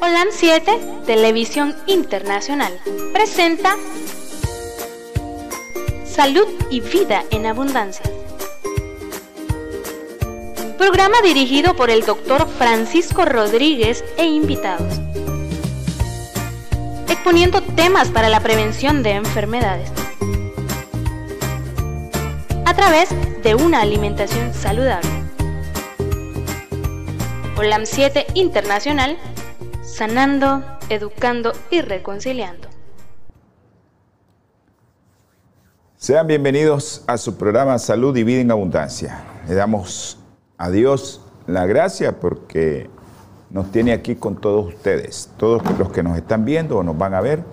Holan 7, Televisión Internacional, presenta Salud y Vida en Abundancia. Programa dirigido por el doctor Francisco Rodríguez e invitados. Exponiendo temas para la prevención de enfermedades. A través de una alimentación saludable. Holan 7 Internacional sanando, educando y reconciliando. Sean bienvenidos a su programa Salud y Vida en Abundancia. Le damos a Dios la gracia porque nos tiene aquí con todos ustedes, todos los que nos están viendo o nos van a ver.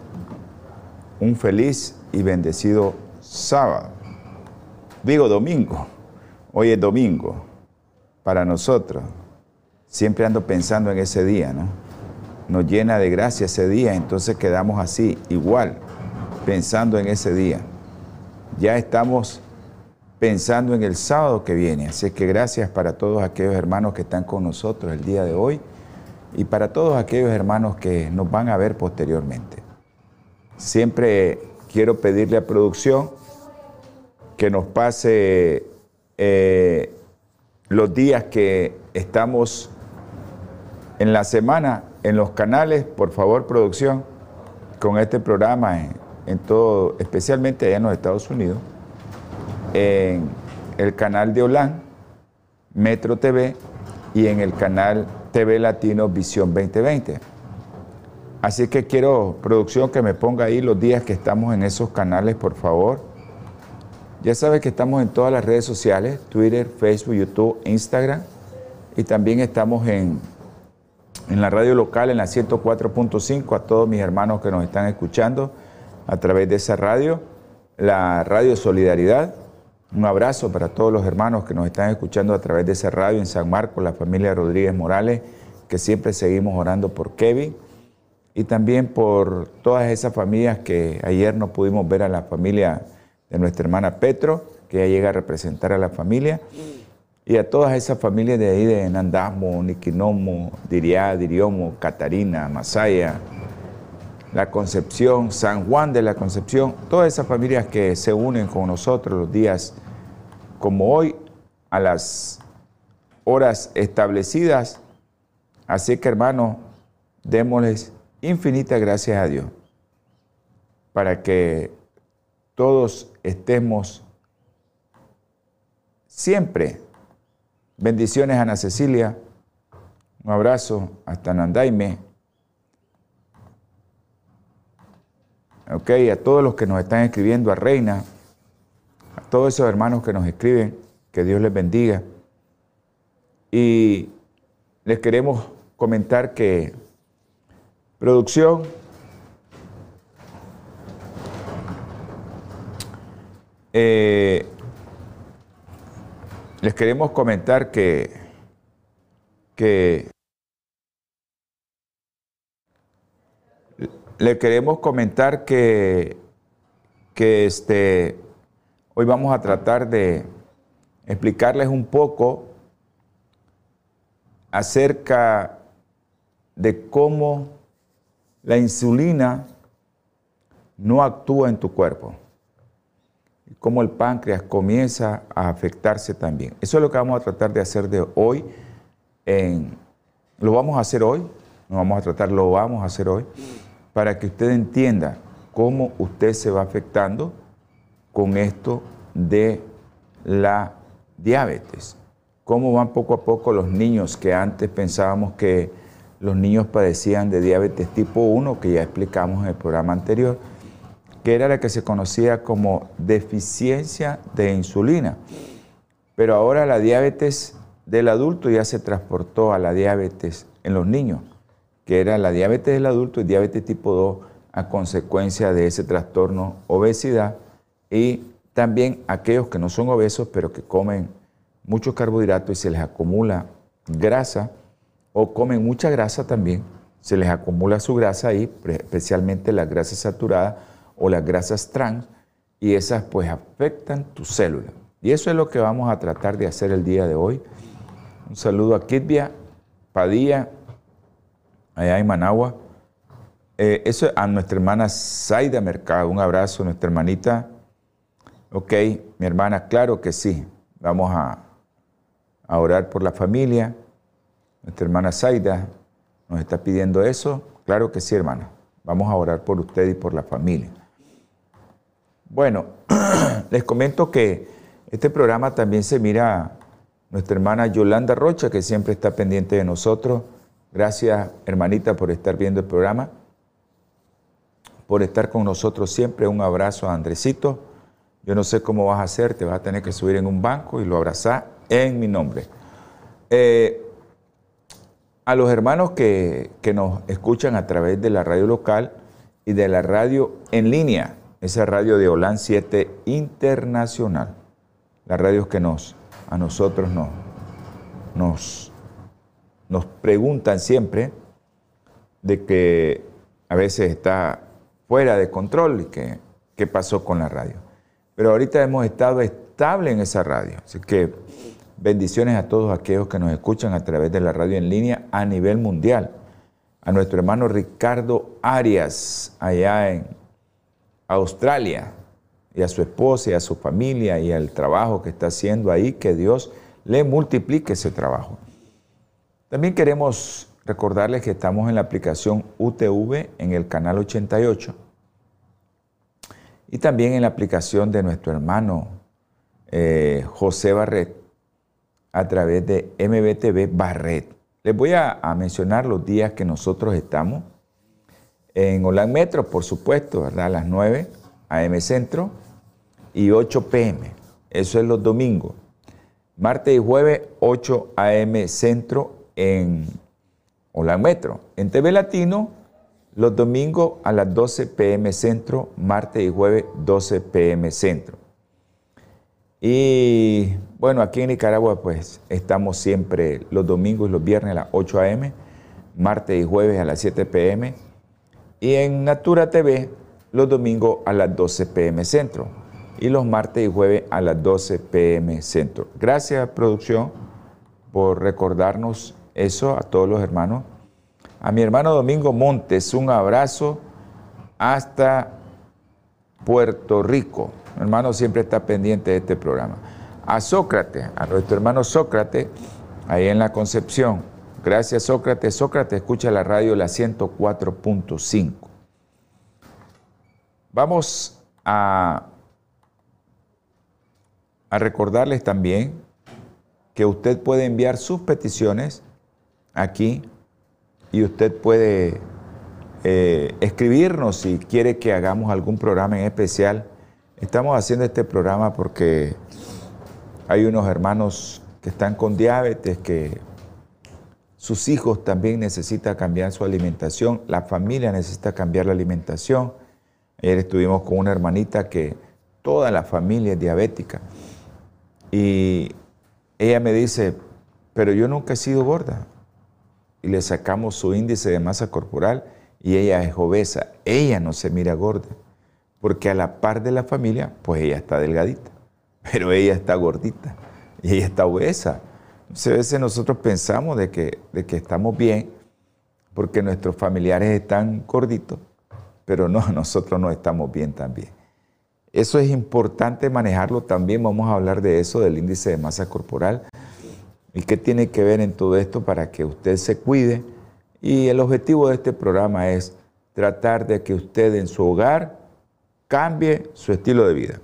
Un feliz y bendecido sábado. Digo domingo. Hoy es domingo para nosotros. Siempre ando pensando en ese día, ¿no? Nos llena de gracia ese día, entonces quedamos así, igual, pensando en ese día. Ya estamos pensando en el sábado que viene, así que gracias para todos aquellos hermanos que están con nosotros el día de hoy y para todos aquellos hermanos que nos van a ver posteriormente. Siempre quiero pedirle a producción que nos pase eh, los días que estamos en la semana en los canales, por favor, producción, con este programa en, todo, especialmente allá en los Estados Unidos, en el canal de Olan, Metro TV y en el canal TV Latino Visión 2020. Así que quiero, producción, que me ponga ahí los días que estamos en esos canales, por favor. Ya sabes que estamos en todas las redes sociales, Twitter, Facebook, YouTube, Instagram, y también estamos en en la radio local, en la 104.5, a todos mis hermanos que nos están escuchando a través de esa radio, la Radio Solidaridad. Un abrazo para todos los hermanos que nos están escuchando a través de esa radio en San Marcos, la familia Rodríguez Morales, que siempre seguimos orando por Kevin y también por todas esas familias que ayer no pudimos ver a la familia de nuestra hermana Petro, que ya llega a representar a la familia y a todas esas familias de ahí de Nandasmo, Niquinomo, Diriá, Diriomo, Catarina, Masaya, La Concepción, San Juan de la Concepción, todas esas familias que se unen con nosotros los días como hoy a las horas establecidas. Así que hermanos, démosles infinitas gracias a Dios para que todos estemos siempre Bendiciones Ana Cecilia. Un abrazo hasta Nandaime. Ok, a todos los que nos están escribiendo, a Reina, a todos esos hermanos que nos escriben, que Dios les bendiga. Y les queremos comentar que producción eh, les queremos comentar que, que le queremos comentar que, que este, hoy vamos a tratar de explicarles un poco acerca de cómo la insulina no actúa en tu cuerpo cómo el páncreas comienza a afectarse también. Eso es lo que vamos a tratar de hacer de hoy. lo vamos a hacer hoy, no vamos a tratar, lo vamos a hacer hoy, para que usted entienda cómo usted se va afectando con esto de la diabetes. Cómo van poco a poco los niños que antes pensábamos que los niños padecían de diabetes tipo 1, que ya explicamos en el programa anterior, que era la que se conocía como deficiencia de insulina. Pero ahora la diabetes del adulto ya se transportó a la diabetes en los niños, que era la diabetes del adulto y diabetes tipo 2 a consecuencia de ese trastorno obesidad y también aquellos que no son obesos pero que comen mucho carbohidrato y se les acumula grasa o comen mucha grasa también, se les acumula su grasa ahí, especialmente la grasa saturada o las grasas trans y esas pues afectan tu célula. Y eso es lo que vamos a tratar de hacer el día de hoy. Un saludo a Kitvia, Padilla, allá en Managua. Eh, eso a nuestra hermana Zaida Mercado, un abrazo, nuestra hermanita. Ok, mi hermana, claro que sí. Vamos a, a orar por la familia. Nuestra hermana Zaida nos está pidiendo eso. Claro que sí, hermana. Vamos a orar por usted y por la familia. Bueno, les comento que este programa también se mira nuestra hermana Yolanda Rocha, que siempre está pendiente de nosotros. Gracias, hermanita, por estar viendo el programa, por estar con nosotros siempre. Un abrazo a Andresito. Yo no sé cómo vas a hacer, te vas a tener que subir en un banco y lo abrazar en mi nombre. Eh, a los hermanos que, que nos escuchan a través de la radio local y de la radio en línea, esa radio de OLAN 7 Internacional, las radios que nos, a nosotros nos, nos, nos preguntan siempre de que a veces está fuera de control y que qué pasó con la radio. Pero ahorita hemos estado estable en esa radio, así que bendiciones a todos aquellos que nos escuchan a través de la radio en línea a nivel mundial. A nuestro hermano Ricardo Arias, allá en Australia, y a su esposa y a su familia y al trabajo que está haciendo ahí, que Dios le multiplique ese trabajo. También queremos recordarles que estamos en la aplicación UTV en el canal 88 y también en la aplicación de nuestro hermano eh, José Barret a través de MBTV Barret. Les voy a, a mencionar los días que nosotros estamos en Holan Metro, por supuesto, ¿verdad? A las 9 AM Centro y 8 PM. Eso es los domingos. Martes y jueves, 8 AM Centro en Holan Metro. En TV Latino, los domingos a las 12 PM Centro, martes y jueves, 12 PM Centro. Y bueno, aquí en Nicaragua, pues estamos siempre los domingos y los viernes a las 8 AM, martes y jueves a las 7 PM. Y en Natura TV, los domingos a las 12 pm centro y los martes y jueves a las 12 pm centro. Gracias, producción, por recordarnos eso a todos los hermanos. A mi hermano Domingo Montes, un abrazo hasta Puerto Rico. Mi hermano siempre está pendiente de este programa. A Sócrates, a nuestro hermano Sócrates, ahí en la Concepción. Gracias, Sócrates. Sócrates escucha la radio la 104.5. Vamos a, recordarles también que usted puede enviar sus peticiones aquí y usted puede eh, escribirnos si quiere que hagamos algún programa en especial. Estamos haciendo este programa porque hay unos hermanos que están con diabetes, que sus hijos también necesitan cambiar su alimentación, la familia necesita cambiar la alimentación Ayer estuvimos con una hermanita que toda la familia es diabética. Y ella me dice, pero yo nunca he sido gorda. Y le sacamos su índice de masa corporal y ella es obesa. Ella no se mira gorda, porque a la par de la familia, pues ella está delgadita, pero ella está gordita y ella está obesa. A veces nosotros pensamos de que, de que estamos bien porque nuestros familiares están gorditos pero no, nosotros no estamos bien también. Eso es importante manejarlo también, vamos a hablar de eso, del índice de masa corporal y qué tiene que ver en todo esto para que usted se cuide. Y el objetivo de este programa es tratar de que usted en su hogar cambie su estilo de vida,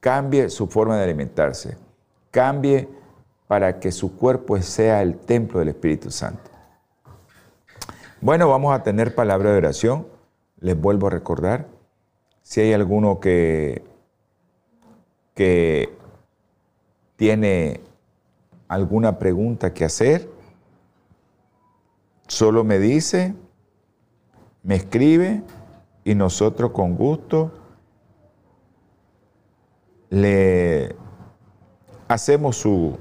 cambie su forma de alimentarse, cambie para que su cuerpo sea el templo del Espíritu Santo. Bueno, vamos a tener palabra de oración. Les vuelvo a recordar, si hay alguno que, que tiene alguna pregunta que hacer, solo me dice, me escribe y nosotros con gusto le hacemos su,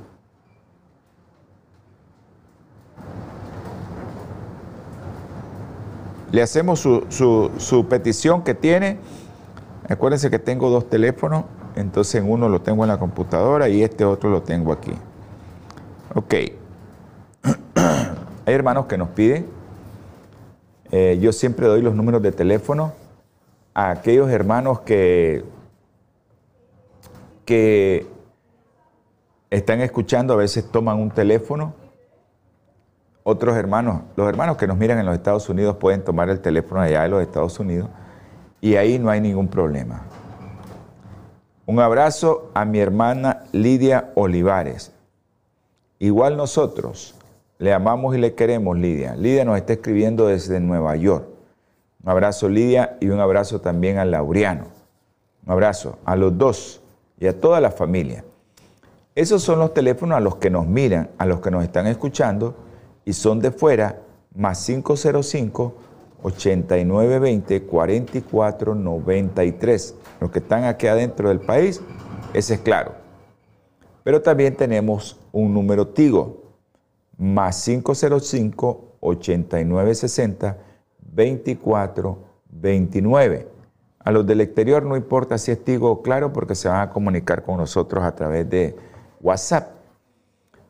le hacemos su, petición que tiene. Acuérdense que tengo dos teléfonos, entonces en uno lo tengo en la computadora y este otro lo tengo aquí. Ok. Hay hermanos que nos piden eh, yo siempre doy los números de teléfono a aquellos hermanos que, que están escuchando, a veces toman un teléfono. Otros hermanos, los hermanos que nos miran en los Estados Unidos pueden tomar el teléfono allá de los Estados Unidos y ahí no hay ningún problema. Un abrazo a mi hermana Lidia Olivares. Igual nosotros le amamos y le queremos, Lidia. Lidia nos está escribiendo desde Nueva York. Un abrazo, Lidia, y un abrazo también a Laureano. Un abrazo a los dos y a toda la familia. Esos son los teléfonos a los que nos miran, a los que nos están escuchando y son de fuera, más 505 8920 4493. Los que están aquí adentro del país, ese es claro. Pero también tenemos un número Tigo, más 505 8960 2429. A los del exterior no importa si es Tigo o Claro porque se van a comunicar con nosotros a través de WhatsApp.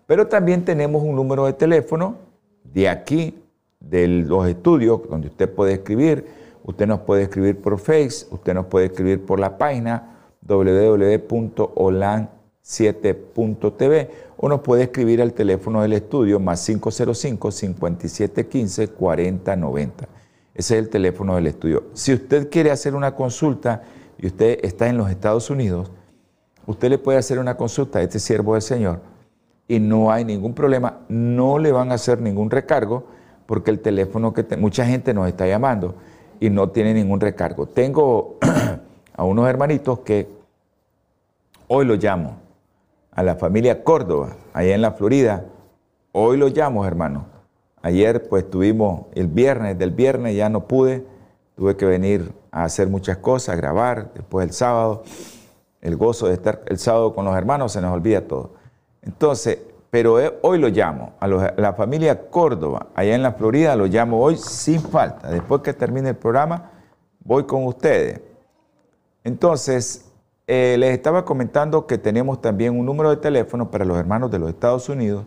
Pero también tenemos un número de teléfono de aquí, de los estudios, donde usted puede escribir. Usted nos puede escribir por Face, usted nos puede escribir por la página www.olan7.tv o nos puede escribir al teléfono del estudio más 505-5715-4090. Ese es el teléfono del estudio. Si usted quiere hacer una consulta y usted está en los Estados Unidos, usted le puede hacer una consulta a este siervo del Señor y no hay ningún problema, no le van a hacer ningún recargo porque el teléfono que mucha gente nos está llamando y no tiene ningún recargo. Tengo a unos hermanitos que hoy lo llamo, a la familia Córdoba, allá en la Florida, hoy lo llamo, hermano. Ayer pues tuvimos el viernes, del viernes ya no pude, tuve que venir a hacer muchas cosas, a grabar, después el sábado el gozo de estar el sábado con los hermanos, se nos olvida todo. Entonces, pero hoy lo llamo, a, la familia Córdoba, allá en la Florida, lo llamo hoy sin falta. Después que termine el programa, voy con ustedes. Entonces, eh, les estaba comentando que tenemos también un número de teléfono para los hermanos de los Estados Unidos,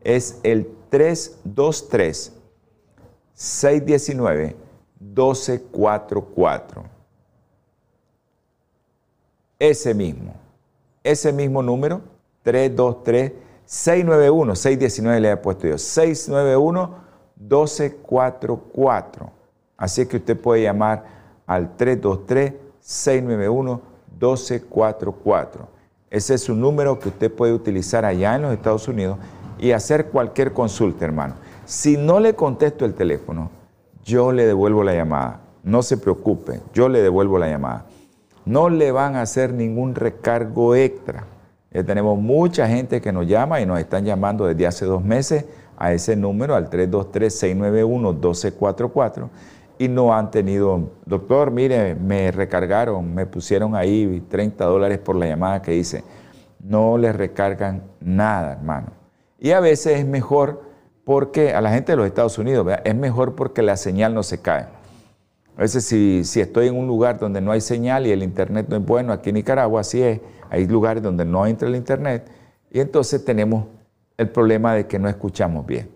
es el 323 619 1244 ese mismo, ese mismo número, 323-691, 619 le he puesto yo, 691-1244. Así que usted puede llamar al 323-691-1244. Ese es un número que usted puede utilizar allá en los Estados Unidos y hacer cualquier consulta, hermano. Si no le contesto el teléfono, yo le devuelvo la llamada. No se preocupe, yo le devuelvo la llamada no le van a hacer ningún recargo extra. Ya tenemos mucha gente que nos llama y nos están llamando desde hace dos meses a ese número, al 323-691-1244, y no han tenido, doctor, mire, me recargaron, me pusieron ahí 30 dólares por la llamada que hice. No les recargan nada, hermano. Y a veces es mejor porque, a la gente de los Estados Unidos, es mejor porque la señal no se cae. A veces si, estoy en un lugar donde no hay señal y el internet no es bueno, aquí en Nicaragua así es, hay lugares donde no entra el internet y entonces tenemos el problema de que no escuchamos bien.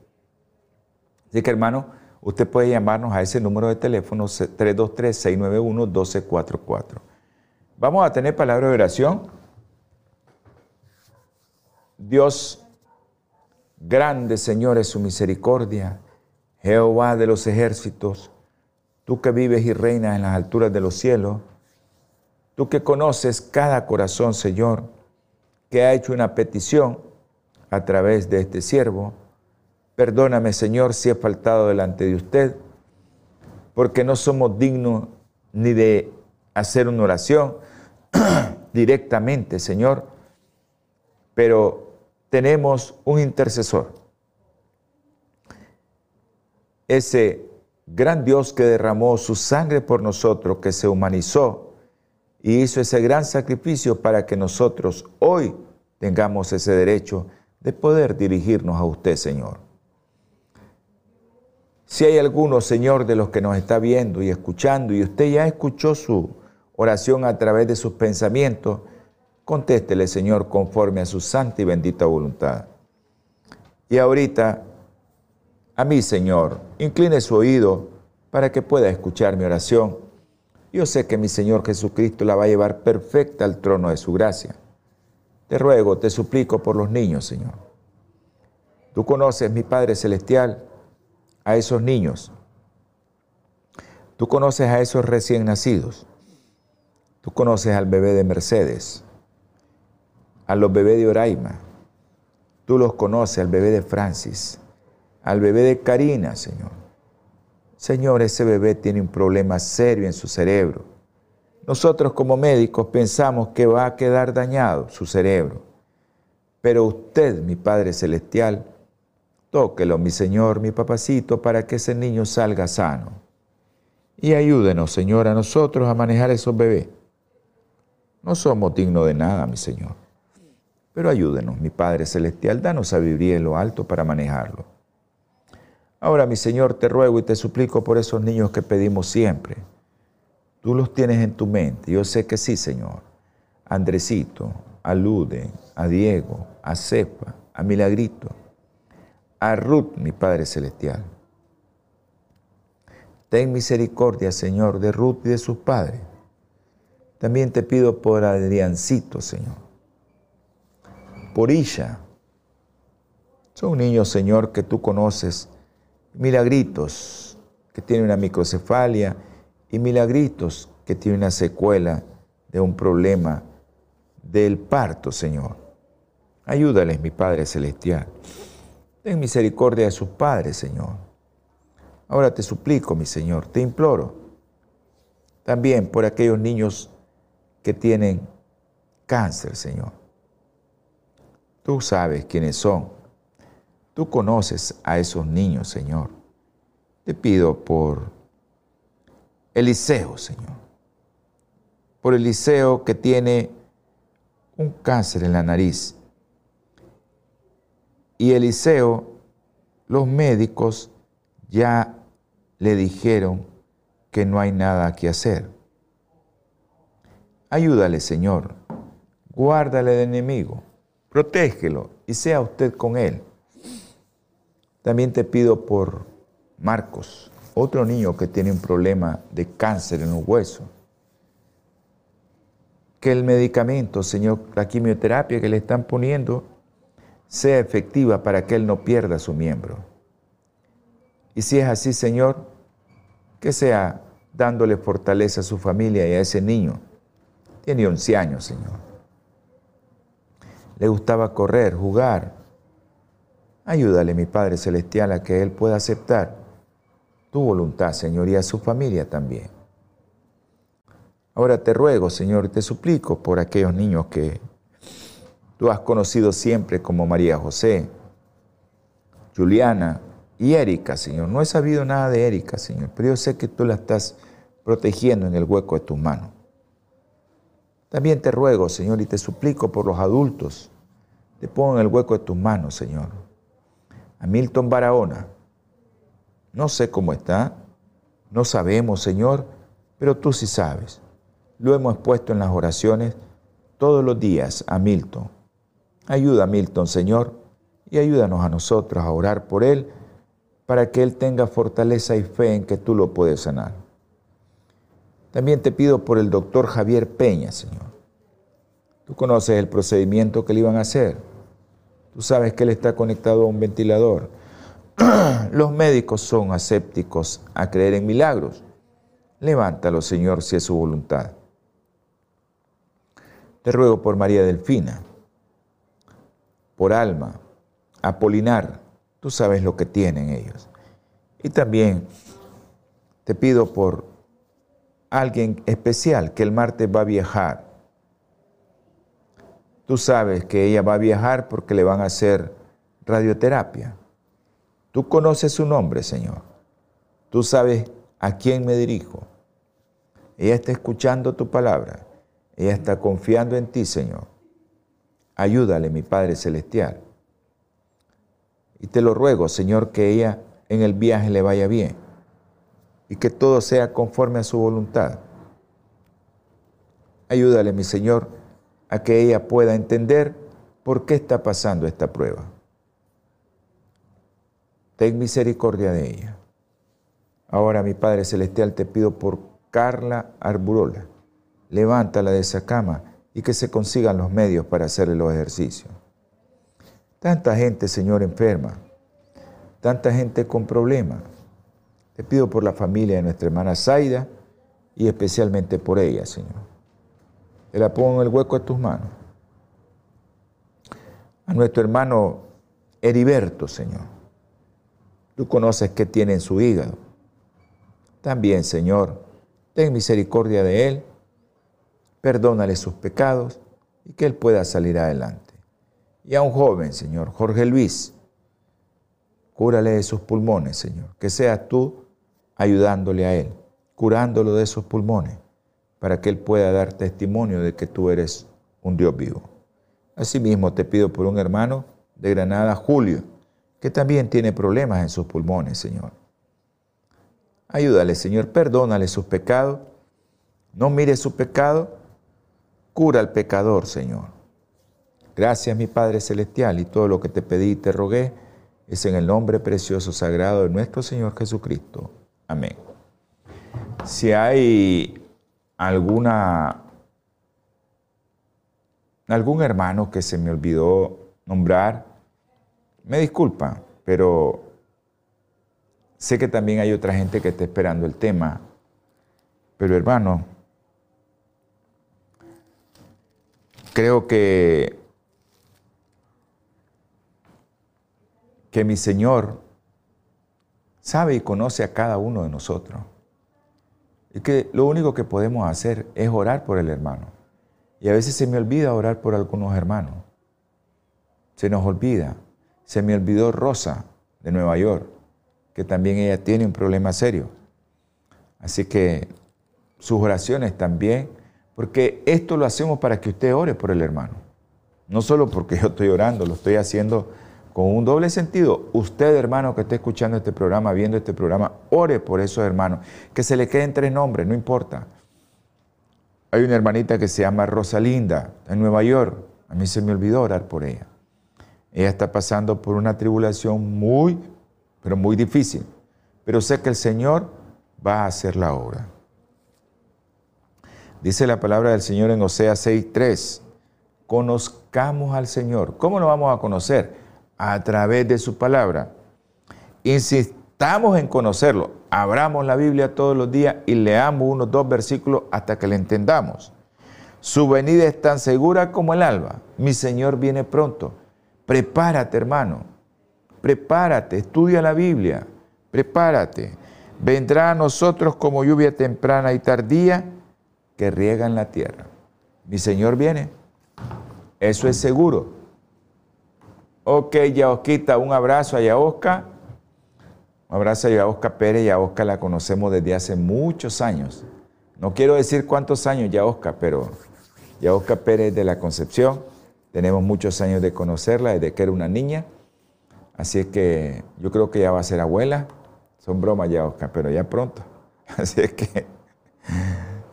Así que hermano, usted puede llamarnos a ese número de teléfono 323-691-1244. Vamos a tener palabra de oración. Dios, grande Señor es su misericordia, Jehová de los ejércitos, tú que vives y reinas en las alturas de los cielos, tú que conoces cada corazón, Señor, que ha hecho una petición a través de este siervo, perdóname, Señor, si he faltado delante de usted, porque no somos dignos ni de hacer una oración directamente, Señor, pero tenemos un intercesor. Ese gran Dios que derramó su sangre por nosotros, que se humanizó y hizo ese gran sacrificio para que nosotros hoy tengamos ese derecho de poder dirigirnos a usted, Señor. Si hay alguno, Señor, de los que nos está viendo y escuchando, y usted ya escuchó su oración a través de sus pensamientos, contéstele, Señor, conforme a su santa y bendita voluntad. Y ahorita a mí, Señor, incline su oído para que pueda escuchar mi oración. Yo sé que mi Señor Jesucristo la va a llevar perfecta al trono de su gracia. Te ruego, te suplico por los niños, Señor. Tú conoces, mi Padre Celestial, a esos niños. Tú conoces a esos recién nacidos. Tú conoces al bebé de Mercedes, a los bebés de Oraima. Tú los conoces, al bebé de Francis, al bebé de Karina, Señor. Señor, ese bebé tiene un problema serio en su cerebro. Nosotros como médicos pensamos que va a quedar dañado su cerebro. Pero usted, mi Padre Celestial, tóquelo, mi Señor, mi papacito, para que ese niño salga sano. Y ayúdenos, Señor, a nosotros a manejar esos bebés. No somos dignos de nada, mi Señor. Pero ayúdenos, mi Padre Celestial, danos sabiduría en lo alto para manejarlo. Ahora, mi Señor, te ruego y te suplico por esos niños que pedimos siempre Tú los tienes en tu mente. Yo sé que sí, Señor. Andresito, a a Diego, a Cepa, a Milagrito, a Ruth, mi Padre Celestial. Ten misericordia, Señor, de Ruth y de sus padres. También te pido por Adriancito, Señor. Por Isha. Son niños, Señor, que tú conoces. Milagritos, que tienen una microcefalia y Milagritos, que tiene una secuela de un problema del parto, Señor. Ayúdales, mi Padre Celestial. Ten misericordia de sus padres, Señor. Ahora te suplico, mi Señor, te imploro. También por aquellos niños que tienen cáncer, Señor. Tú sabes quiénes son. Tú conoces a esos niños, Señor. Te pido por Eliseo, Señor. Por Eliseo que tiene un cáncer en la nariz. Y Eliseo, los médicos ya le dijeron que no hay nada que hacer. Ayúdale, Señor. Guárdale del enemigo. Protégelo y sea usted con él. También te pido por Marcos, otro niño que tiene un problema de cáncer en los huesos. Que el medicamento, Señor, la quimioterapia que le están poniendo, sea efectiva para que él no pierda su miembro. Y si es así, Señor, que sea dándole fortaleza a su familia y a ese niño. Tiene 11 años, Señor. Le gustaba correr, jugar. Ayúdale, mi Padre Celestial, a que él pueda aceptar tu voluntad, Señor, y a su familia también. Ahora te ruego, Señor, te suplico por aquellos niños que tú has conocido siempre como María José, Juliana y Erika, Señor. No he sabido nada de Erika, Señor, pero yo sé que tú la estás protegiendo en el hueco de tus manos. También te ruego, Señor, y te suplico por los adultos. Te pongo en el hueco de tus manos, Señor. A Milton Barahona, no sé cómo está, no sabemos, Señor, pero tú sí sabes. Lo hemos puesto en las oraciones todos los días a Milton. Ayuda a Milton, Señor, y ayúdanos a nosotros a orar por él para que él tenga fortaleza y fe en que tú lo puedes sanar. También te pido por el doctor Javier Peña, Señor. Tú conoces el procedimiento que le iban a hacer. Tú sabes que él está conectado a un ventilador. Los médicos son asépticos a creer en milagros. Levántalo, Señor, si es su voluntad. Te ruego por María Delfina, por Alma, Apolinar, tú sabes lo que tienen ellos. Y también te pido por alguien especial que el martes va a viajar. Tú sabes que ella va a viajar porque le van a hacer radioterapia. Tú conoces su nombre, Señor. Tú sabes a quién me dirijo. Ella está escuchando tu palabra. Ella está confiando en ti, Señor. Ayúdale, mi Padre Celestial. Y te lo ruego, Señor, que ella en el viaje le vaya bien y que todo sea conforme a su voluntad. Ayúdale, mi Señor, a que ella pueda entender por qué está pasando esta prueba ten misericordia de ella. Ahora, mi Padre Celestial, te pido por Carla Arburola. Levántala de esa cama y que se consigan los medios para hacerle los ejercicios. Tanta gente, Señor, enferma. Tanta gente con problemas. Te pido por la familia de nuestra hermana Zaida y especialmente por ella, Señor. Te la pongo en el hueco de tus manos. A nuestro hermano Heriberto, Señor. Tú conoces qué tiene en su hígado. También, Señor, ten misericordia de él, perdónale sus pecados y que él pueda salir adelante. Y a un joven, Señor, Jorge Luis, cúrale de sus pulmones, Señor. Que seas tú ayudándole a él, curándolo de sus pulmones, para que él pueda dar testimonio de que tú eres un Dios vivo. Asimismo, te pido por un hermano de Granada, Julio, que también tiene problemas en sus pulmones, Señor. Ayúdale, Señor, perdónale sus pecados. No mire su pecado, cura al pecador, Señor. Gracias, mi Padre Celestial, y todo lo que te pedí y te rogué es en el nombre precioso, sagrado de nuestro Señor Jesucristo. Amén. Si hay alguna algún hermano que se me olvidó nombrar, me disculpa, pero sé que también hay otra gente que está esperando el tema. Pero hermano, creo que que mi Señor sabe y conoce a cada uno de nosotros. Y que lo único que podemos hacer es orar por el hermano. Y a veces se me olvida orar por algunos hermanos. Se nos olvida. Se me olvidó Rosa de Nueva York, que también ella tiene un problema serio. Así que sus oraciones también, porque esto lo hacemos para que usted ore por el hermano. No solo porque yo estoy orando, lo estoy haciendo con un doble sentido. Usted, hermano, que esté escuchando este programa, viendo este programa, ore por esos hermanos. Que se le queden tres nombres, no importa. Hay una hermanita que se llama Rosalinda, en Nueva York. A mí se me olvidó orar por ella. Ella está pasando por una tribulación muy, pero muy difícil. Pero sé que el Señor va a hacer la obra. Dice la palabra del Señor en Oseas 6:3. Conozcamos al Señor. ¿Cómo lo vamos a conocer? A través de su palabra. Insistamos en conocerlo. Abramos la Biblia todos los días y leamos unos dos versículos hasta que le entendamos. Su venida es tan segura como el alba. Mi Señor viene pronto. Prepárate, hermano. Prepárate, estudia la Biblia. Prepárate. Vendrá a nosotros como lluvia temprana y tardía que riega en la tierra. Mi Señor viene. Eso es seguro. Ok, Yaosquita, un abrazo a Yaosca. Un abrazo a Yaosca Pérez. Yaosca la conocemos desde hace muchos años. No quiero decir cuántos años Yaosca, pero Yaosca Pérez de la Concepción. Tenemos muchos años de conocerla desde que era una niña. Así es que yo creo que ya va a ser abuela. Son bromas Yaosca, pero ya pronto. Así es que,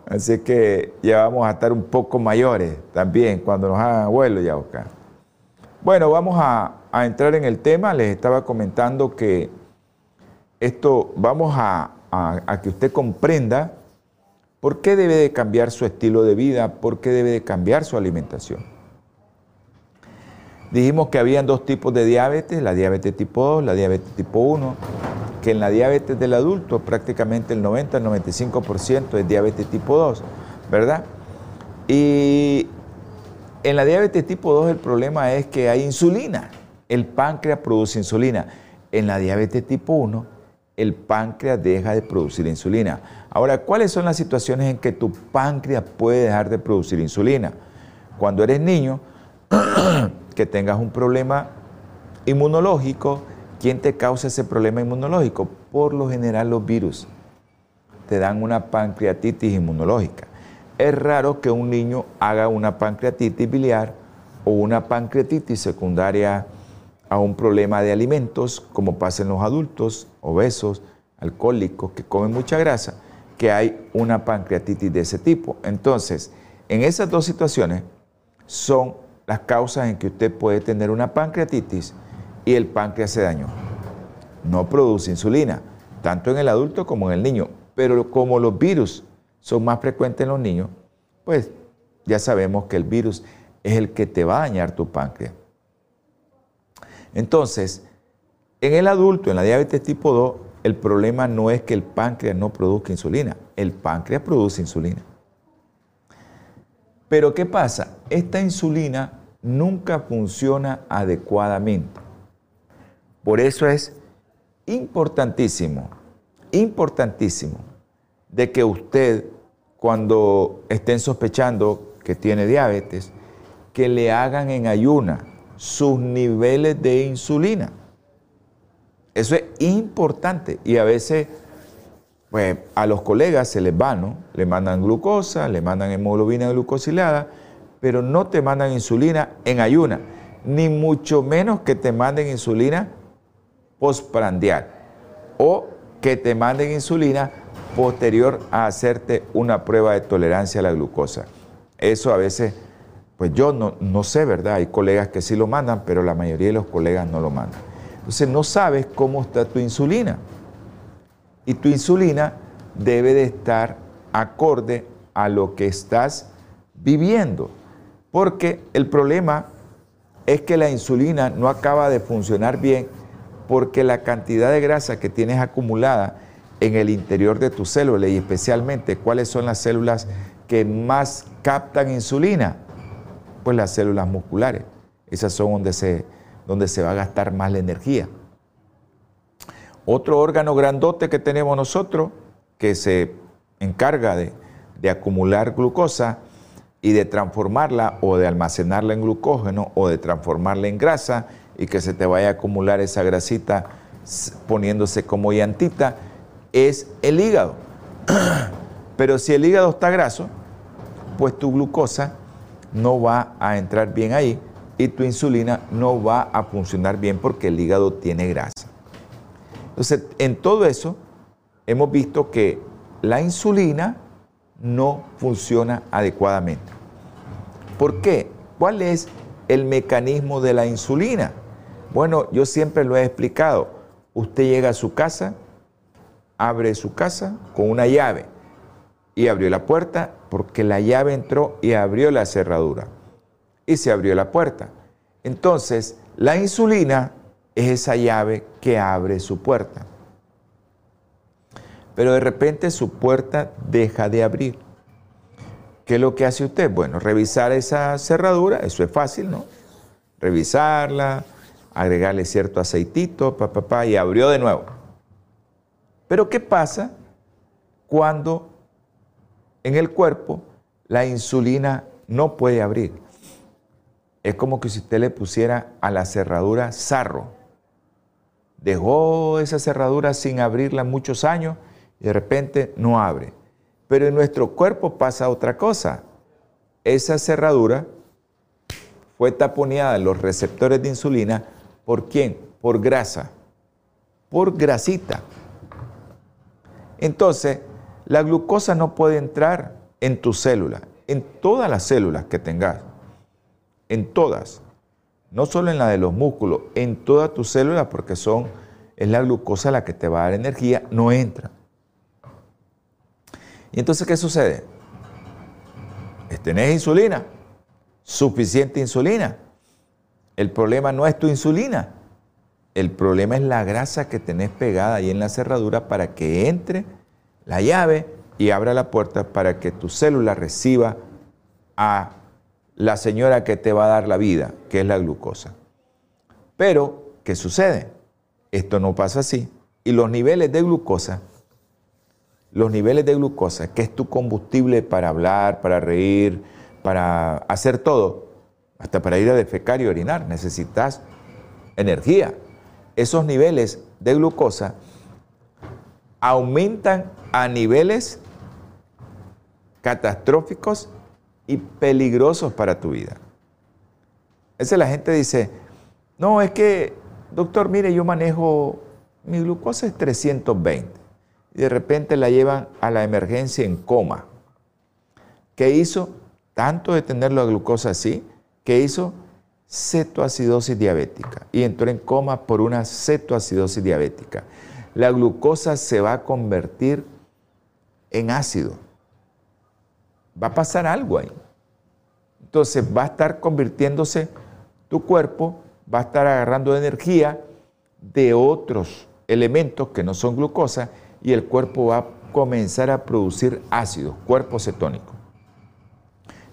así que ya vamos a estar un poco mayores también cuando nos hagan abuelos Yaosca. Bueno, vamos a, entrar en el tema. Les estaba comentando que esto vamos a, que usted comprenda por qué debe de cambiar su estilo de vida, por qué debe de cambiar su alimentación. Dijimos que habían dos tipos de diabetes, la diabetes tipo 2, la diabetes tipo 1, que en la diabetes del adulto prácticamente el 90 95% es diabetes tipo 2, ¿verdad? Y en la diabetes tipo 2 el problema es que hay insulina. El páncreas produce insulina. En la diabetes tipo 1 el páncreas deja de producir insulina. Ahora, ¿cuáles son las situaciones en que tu páncreas puede dejar de producir insulina? Cuando eres niño, que tengas un problema inmunológico, ¿quién te causa ese problema inmunológico? Por lo general los virus te dan una pancreatitis inmunológica es raro que un niño haga una pancreatitis biliar o una pancreatitis secundaria a un problema de alimentos, como pasa en los adultos obesos, alcohólicos, que comen mucha grasa, que hay una pancreatitis de ese tipo. Entonces, en esas dos situaciones son las causas en que usted puede tener una pancreatitis y el páncreas se dañó. No produce insulina. tanto en el adulto como en el niño. Pero como los virus son más frecuentes en los niños, pues ya sabemos que el virus es el que te va a dañar tu páncreas. Entonces, en el adulto, en la diabetes tipo 2, el problema no es que el páncreas no produzca insulina, el páncreas produce insulina. Pero ¿qué pasa? Esta insulina nunca funciona adecuadamente. Por eso es importantísimo, importantísimo, de que usted, cuando estén sospechando que tiene diabetes, que le hagan en ayuna sus niveles de insulina. Eso es importante y a veces pues, a los colegas se les va, ¿no? Le mandan glucosa, le mandan hemoglobina glucosilada, pero no te mandan insulina en ayuna, ni mucho menos que te manden insulina postprandial o que te manden insulina posterior a hacerte una prueba de tolerancia a la glucosa. Eso a veces, pues yo no, no sé, ¿verdad? Hay colegas que sí lo mandan, pero la mayoría de los colegas no lo mandan. Entonces no sabes cómo está tu insulina. Y tu insulina debe de estar acorde a lo que estás viviendo. Porque el problema es que la insulina no acaba de funcionar bien porque la cantidad de grasa que tienes acumulada en el interior de tu célula y especialmente cuáles son las células que más captan insulina, pues las células musculares. Esas son donde se, donde se va a gastar más la energía. Otro órgano grandote que tenemos nosotros, que se encarga de, de acumular glucosa y de transformarla o de almacenarla en glucógeno o de transformarla en grasa, y que se te vaya a acumular esa grasita poniéndose como llantita, es el hígado. Pero si el hígado está graso, pues tu glucosa no va a entrar bien ahí y tu insulina no va a funcionar bien porque el hígado tiene grasa. Entonces, en todo eso, hemos visto que la insulina no funciona adecuadamente. ¿Por qué? ¿Cuál es el mecanismo de la insulina? Bueno, yo siempre lo he explicado. Usted llega a su casa, abre su casa con una llave y abrió la puerta porque la llave entró y abrió la cerradura y se abrió la puerta. Entonces, la insulina es esa llave que abre su puerta. Pero de repente su puerta deja de abrir. ¿Qué es lo que hace usted? Bueno, revisar esa cerradura, eso es fácil, ¿no? Revisarla, agregarle cierto aceitito, papá, y abrió de nuevo. Pero ¿qué pasa cuando en el cuerpo la insulina no puede abrir? Es como que si usted le pusiera a la cerradura sarro. Dejó esa cerradura sin abrirla muchos años y de repente no abre. Pero en nuestro cuerpo pasa otra cosa. Esa cerradura fue taponeada en los receptores de insulina ¿Por quién? Por grasa, por grasita. Entonces, la glucosa no puede entrar en tu célula, en todas las células que tengas, en todas, no solo en la de los músculos, en todas tus células, porque son, es la glucosa la que te va a dar energía, no entra. Y entonces, ¿qué sucede? Tenés insulina, suficiente insulina, el problema no es tu insulina, el problema es la grasa que tenés pegada ahí en la cerradura para que entre la llave y abra la puerta para que tu célula reciba a la señora que te va a dar la vida, que es la glucosa. Pero, ¿qué sucede? Esto no pasa así. Y los niveles de glucosa, los niveles de glucosa, que es tu combustible para hablar, para reír, para hacer todo, hasta para ir a defecar y orinar necesitas energía. Esos niveles de glucosa aumentan a niveles catastróficos y peligrosos para tu vida. Esa la gente dice, no, es que, doctor, mire, yo manejo, mi glucosa es 320 y de repente la llevan a la emergencia en coma. ¿Qué hizo? Tanto de tener la glucosa así, ¿Qué hizo cetoacidosis diabética y entró en coma por una cetoacidosis diabética. la glucosa se va a convertir en ácido. Va a pasar algo ahí. Entonces va a estar convirtiéndose tu cuerpo, va a estar agarrando energía de otros elementos que no son glucosa y el cuerpo va a comenzar a producir ácidos, cuerpo cetónico.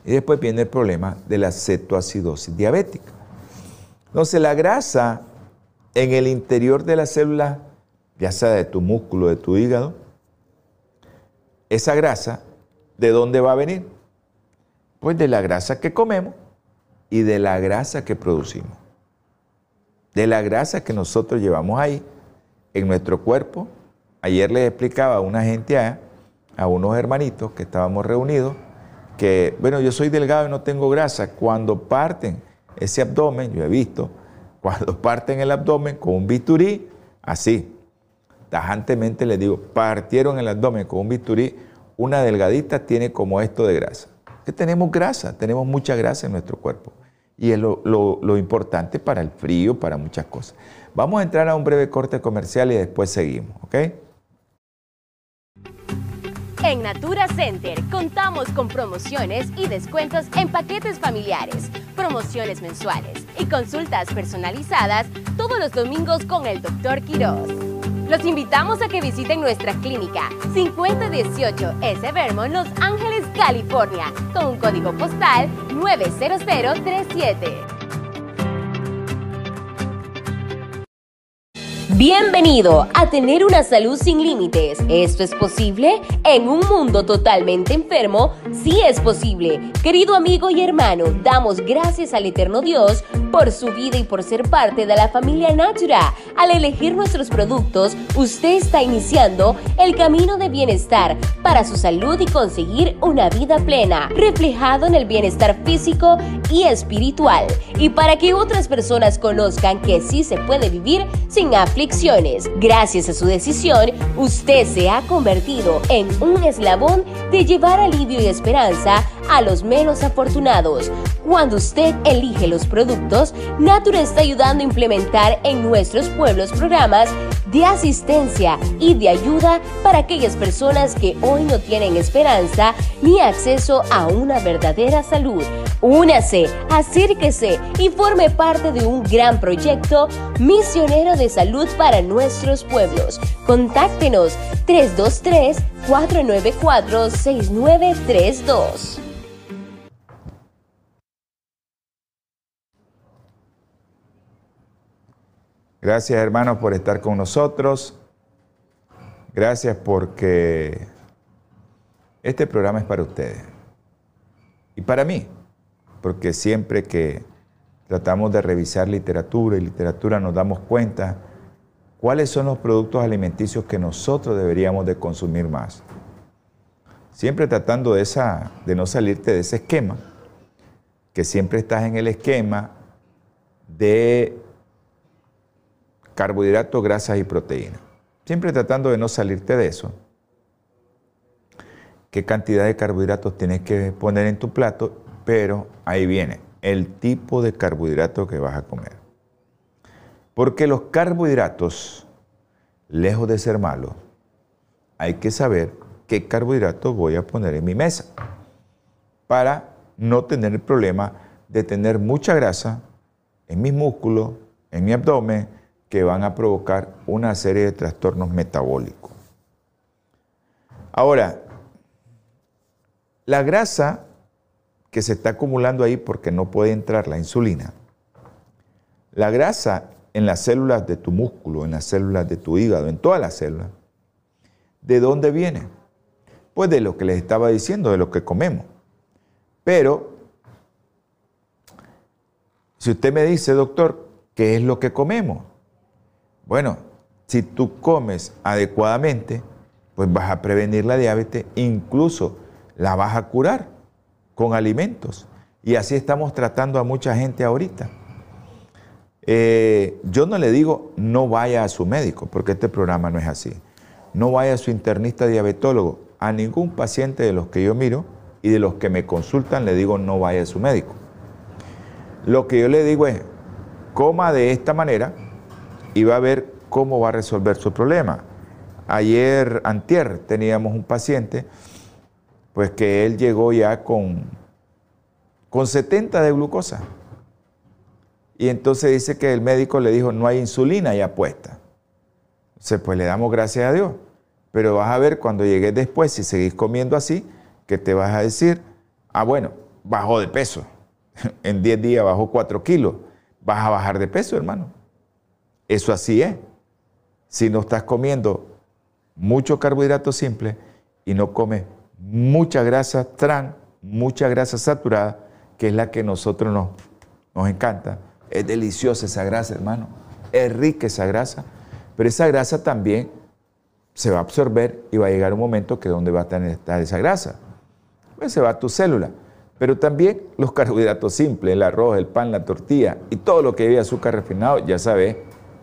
Y después viene el problema de la cetoacidosis diabética. Entonces la grasa en el interior de la célula, ya sea de tu músculo, de tu hígado, esa grasa, ¿de dónde va a venir? Pues de la grasa que comemos y de la grasa que producimos. De la grasa que nosotros llevamos ahí en nuestro cuerpo. Ayer les explicaba a una gente, a, a unos hermanitos que estábamos reunidos, que, bueno, yo soy delgado y no tengo grasa. Cuando parten ese abdomen, yo he visto, cuando parten el abdomen con un bisturí, así, tajantemente les digo, partieron el abdomen con un bisturí, una delgadita tiene como esto de grasa. Que tenemos grasa, tenemos mucha grasa en nuestro cuerpo. Y es lo, lo importante para el frío, para muchas cosas. Vamos a entrar a un breve corte comercial y después seguimos, ¿ok? En Natura Center contamos con promociones y descuentos en paquetes familiares, promociones mensuales y consultas personalizadas todos los domingos con el Dr. Quiroz. Los invitamos a que visiten nuestra clínica 5018 S. Vermont, Los Ángeles, California, con un código postal 90037. Bienvenido a tener una salud sin límites. ¿Esto es posible? En un mundo totalmente enfermo, sí es posible. Querido amigo y hermano, damos gracias al eterno Dios por su vida y por ser parte de la familia Natura. Al elegir nuestros productos, usted está iniciando el camino de bienestar para su salud y conseguir una vida plena, reflejado en el bienestar físico y espiritual. Y para que otras personas conozcan que sí se puede vivir sin Gracias a su decisión, usted se ha convertido en un eslabón de llevar alivio y esperanza a los menos afortunados. Cuando usted elige los productos, Natura está ayudando a implementar en nuestros pueblos programas de asistencia y de ayuda para aquellas personas que hoy no tienen esperanza ni acceso a una verdadera salud. Únase, acérquese y forme parte de un gran proyecto misionero de salud para nuestros pueblos. Contáctenos 323 494 6932. Gracias hermanos por estar con nosotros. Gracias porque este programa es para ustedes. Y para mí, porque siempre que tratamos de revisar literatura y literatura nos damos cuenta cuáles son los productos alimenticios que nosotros deberíamos de consumir más. Siempre tratando de, esa, de no salirte de ese esquema, que siempre estás en el esquema de carbohidratos, grasas y proteínas. Siempre tratando de no salirte de eso. ¿Qué cantidad de carbohidratos tienes que poner en tu plato? Pero ahí viene el tipo de carbohidrato que vas a comer. Porque los carbohidratos, lejos de ser malos, hay que saber qué carbohidratos voy a poner en mi mesa para no tener el problema de tener mucha grasa en mis músculos, en mi abdomen, que van a provocar una serie de trastornos metabólicos. Ahora, la grasa que se está acumulando ahí porque no puede entrar la insulina, la grasa en las células de tu músculo, en las células de tu hígado, en todas las células, ¿de dónde viene? Pues de lo que les estaba diciendo, de lo que comemos. Pero, si usted me dice, doctor, ¿qué es lo que comemos? Bueno, si tú comes adecuadamente, pues vas a prevenir la diabetes, incluso la vas a curar con alimentos. Y así estamos tratando a mucha gente ahorita. Eh, yo no le digo no vaya a su médico, porque este programa no es así. No vaya a su internista diabetólogo. A ningún paciente de los que yo miro y de los que me consultan le digo no vaya a su médico. Lo que yo le digo es, coma de esta manera, y va a ver cómo va a resolver su problema. ayer, antier, teníamos un paciente, pues que él llegó ya con, con 70 de glucosa. Y entonces dice que el médico le dijo, no hay insulina ya puesta. Entonces, pues le damos gracias a Dios. Pero vas a ver cuando llegues después, si seguís comiendo así, que te vas a decir, ah, bueno, bajó de peso. En 10 días bajó 4 kilos. Vas a bajar de peso, hermano. Eso así es. Si no estás comiendo mucho carbohidrato simple y no comes mucha grasa trans, mucha grasa saturada, que es la que nosotros nos, nos encanta. Es deliciosa esa grasa, hermano. Es rica esa grasa. Pero esa grasa también se va a absorber y va a llegar un momento que donde va a estar esa grasa. Pues se va a tu célula. Pero también los carbohidratos simples, el arroz, el pan, la tortilla y todo lo que lleve azúcar refinado, ya sabes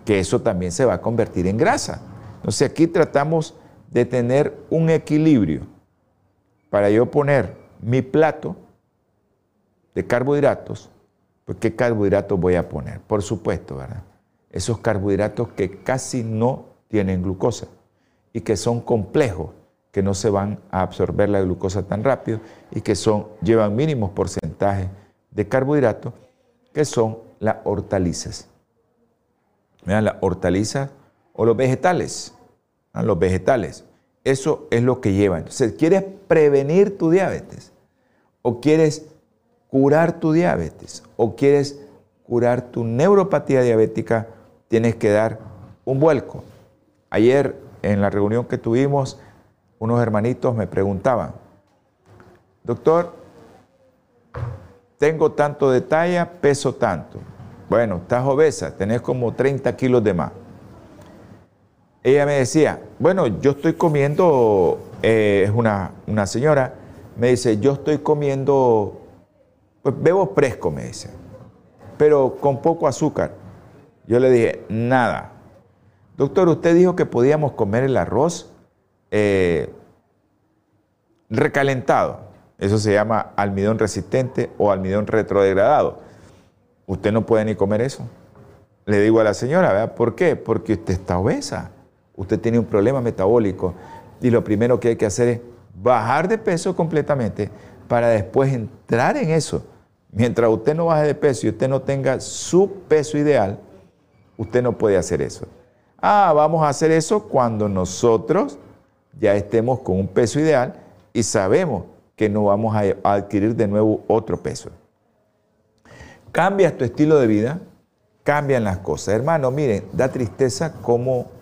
que eso también se va a convertir en grasa. Entonces aquí tratamos de tener un equilibrio para yo poner mi plato de carbohidratos, pues ¿qué carbohidratos voy a poner? Por supuesto, ¿verdad? Esos carbohidratos que casi no tienen glucosa y que son complejos, que no se van a absorber la glucosa tan rápido y que son, llevan mínimos porcentajes de carbohidratos, que son las hortalizas. Vean, las hortalizas o los vegetales. Los vegetales. Eso es lo que lleva. Entonces, ¿quieres prevenir tu diabetes? ¿O quieres curar tu diabetes? ¿O quieres curar tu neuropatía diabética? Tienes que dar un vuelco. Ayer en la reunión que tuvimos, unos hermanitos me preguntaban, doctor, tengo tanto de talla, peso tanto. Bueno, estás obesa, tenés como 30 kilos de más. Ella me decía, bueno, yo estoy comiendo, eh, es una, una señora, me dice, yo estoy comiendo, pues bebo fresco, me dice, pero con poco azúcar. Yo le dije, nada, Doctor, usted dijo que podíamos comer el arroz eh, recalentado. Eso se llama almidón resistente o almidón retrodegradado. Usted no puede ni comer eso. Le digo a la señora, ¿verdad? ¿por qué? Porque usted está obesa. Usted tiene un problema metabólico. Y lo primero que hay que hacer es bajar de peso completamente para después entrar en eso. Mientras usted no baje de peso y usted no tenga su peso ideal, usted no puede hacer eso. Ah, vamos a hacer eso cuando nosotros ya estemos con un peso ideal y sabemos que no vamos a adquirir de nuevo otro peso. Cambias tu estilo de vida, cambian las cosas. Hermano, miren, da tristeza como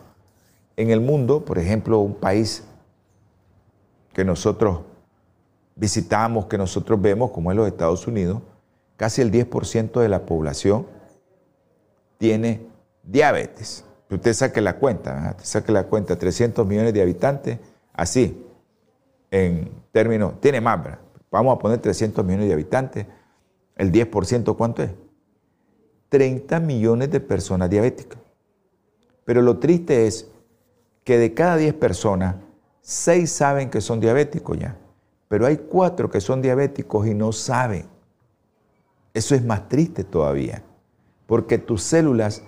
en el mundo, por ejemplo, un país que nosotros visitamos, que nosotros vemos, como es los Estados Unidos, casi el 10% de la población tiene diabetes. Usted saque la cuenta, saque la cuenta, 300 millones de habitantes, así, en términos, tiene más. Vamos a poner 300 millones de habitantes, el 10%, ¿cuánto es? 30 millones de personas diabéticas. Pero lo triste es que de cada 10 personas, 6 saben que son diabéticos ya, pero hay 4 que son diabéticos y no saben. Eso es más triste todavía, porque tus células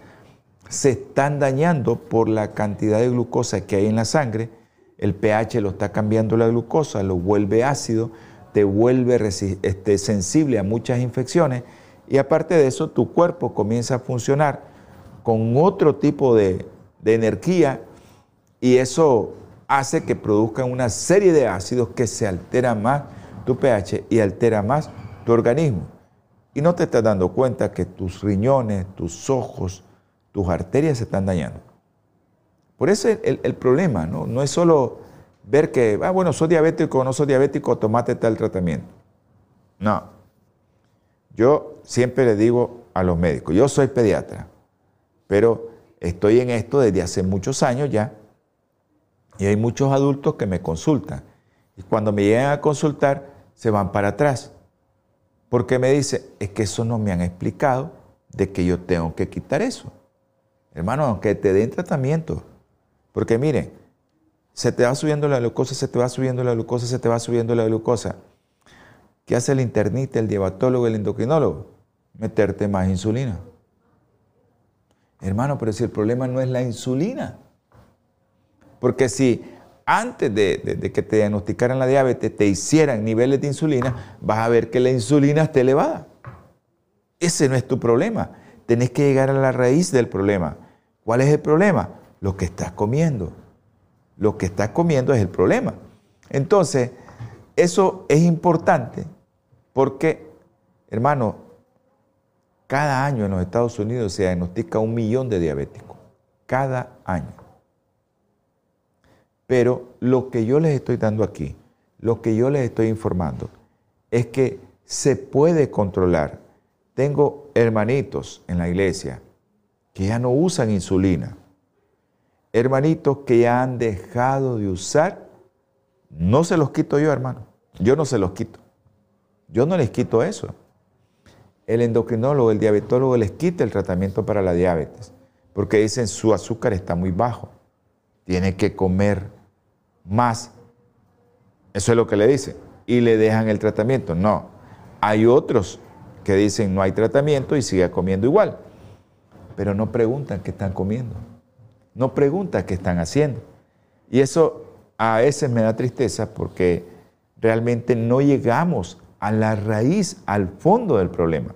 se están dañando por la cantidad de glucosa que hay en la sangre. El pH lo está cambiando la glucosa, lo vuelve ácido, te vuelve este, sensible a muchas infecciones y aparte de eso tu cuerpo comienza a funcionar con otro tipo de, de energía y eso hace que produzca una serie de ácidos que se altera más tu pH y altera más tu organismo. Y no te estás dando cuenta que tus riñones, tus ojos, tus arterias se están dañando. Por eso el, el problema, ¿no? No es solo ver que, ah, bueno, soy diabético o no soy diabético, tomate tal tratamiento. No. Yo siempre le digo a los médicos, yo soy pediatra, pero estoy en esto desde hace muchos años ya y hay muchos adultos que me consultan. Y cuando me llegan a consultar, se van para atrás. Porque me dicen, es que eso no me han explicado de que yo tengo que quitar eso. Hermano, aunque te den tratamiento. Porque mire, se te va subiendo la glucosa, se te va subiendo la glucosa, se te va subiendo la glucosa. ¿Qué hace el internista, el diabetólogo, el endocrinólogo? Meterte más insulina. Hermano, pero si el problema no es la insulina. Porque si antes de, que te diagnosticaran la diabetes te hicieran niveles de insulina, vas a ver que la insulina está elevada. Ese no es tu problema. Tenés que llegar a la raíz del problema. ¿Cuál es el problema? Lo que estás comiendo. Lo que estás comiendo es el problema. Entonces, eso es importante porque, hermano, cada año en los Estados Unidos se diagnostica un millón de diabéticos. Cada año. Pero lo que yo les estoy dando aquí, lo que yo les estoy informando, es que se puede controlar. Tengo hermanitos en la iglesia que ya no usan insulina. Hermanitos que ya han dejado de usar. No se los quito yo, hermano. Yo no se los quito. Yo no les quito eso. El endocrinólogo, el diabetólogo les quita el tratamiento para la diabetes porque dicen su azúcar está muy bajo. Tiene que comer más. Eso es lo que le dicen. Y le dejan el tratamiento. No. Hay otros que dicen no hay tratamiento y sigue comiendo igual. Pero no preguntan qué están comiendo. No preguntan qué están haciendo. Y eso a veces me da tristeza porque realmente no llegamos a la raíz, al fondo del problema.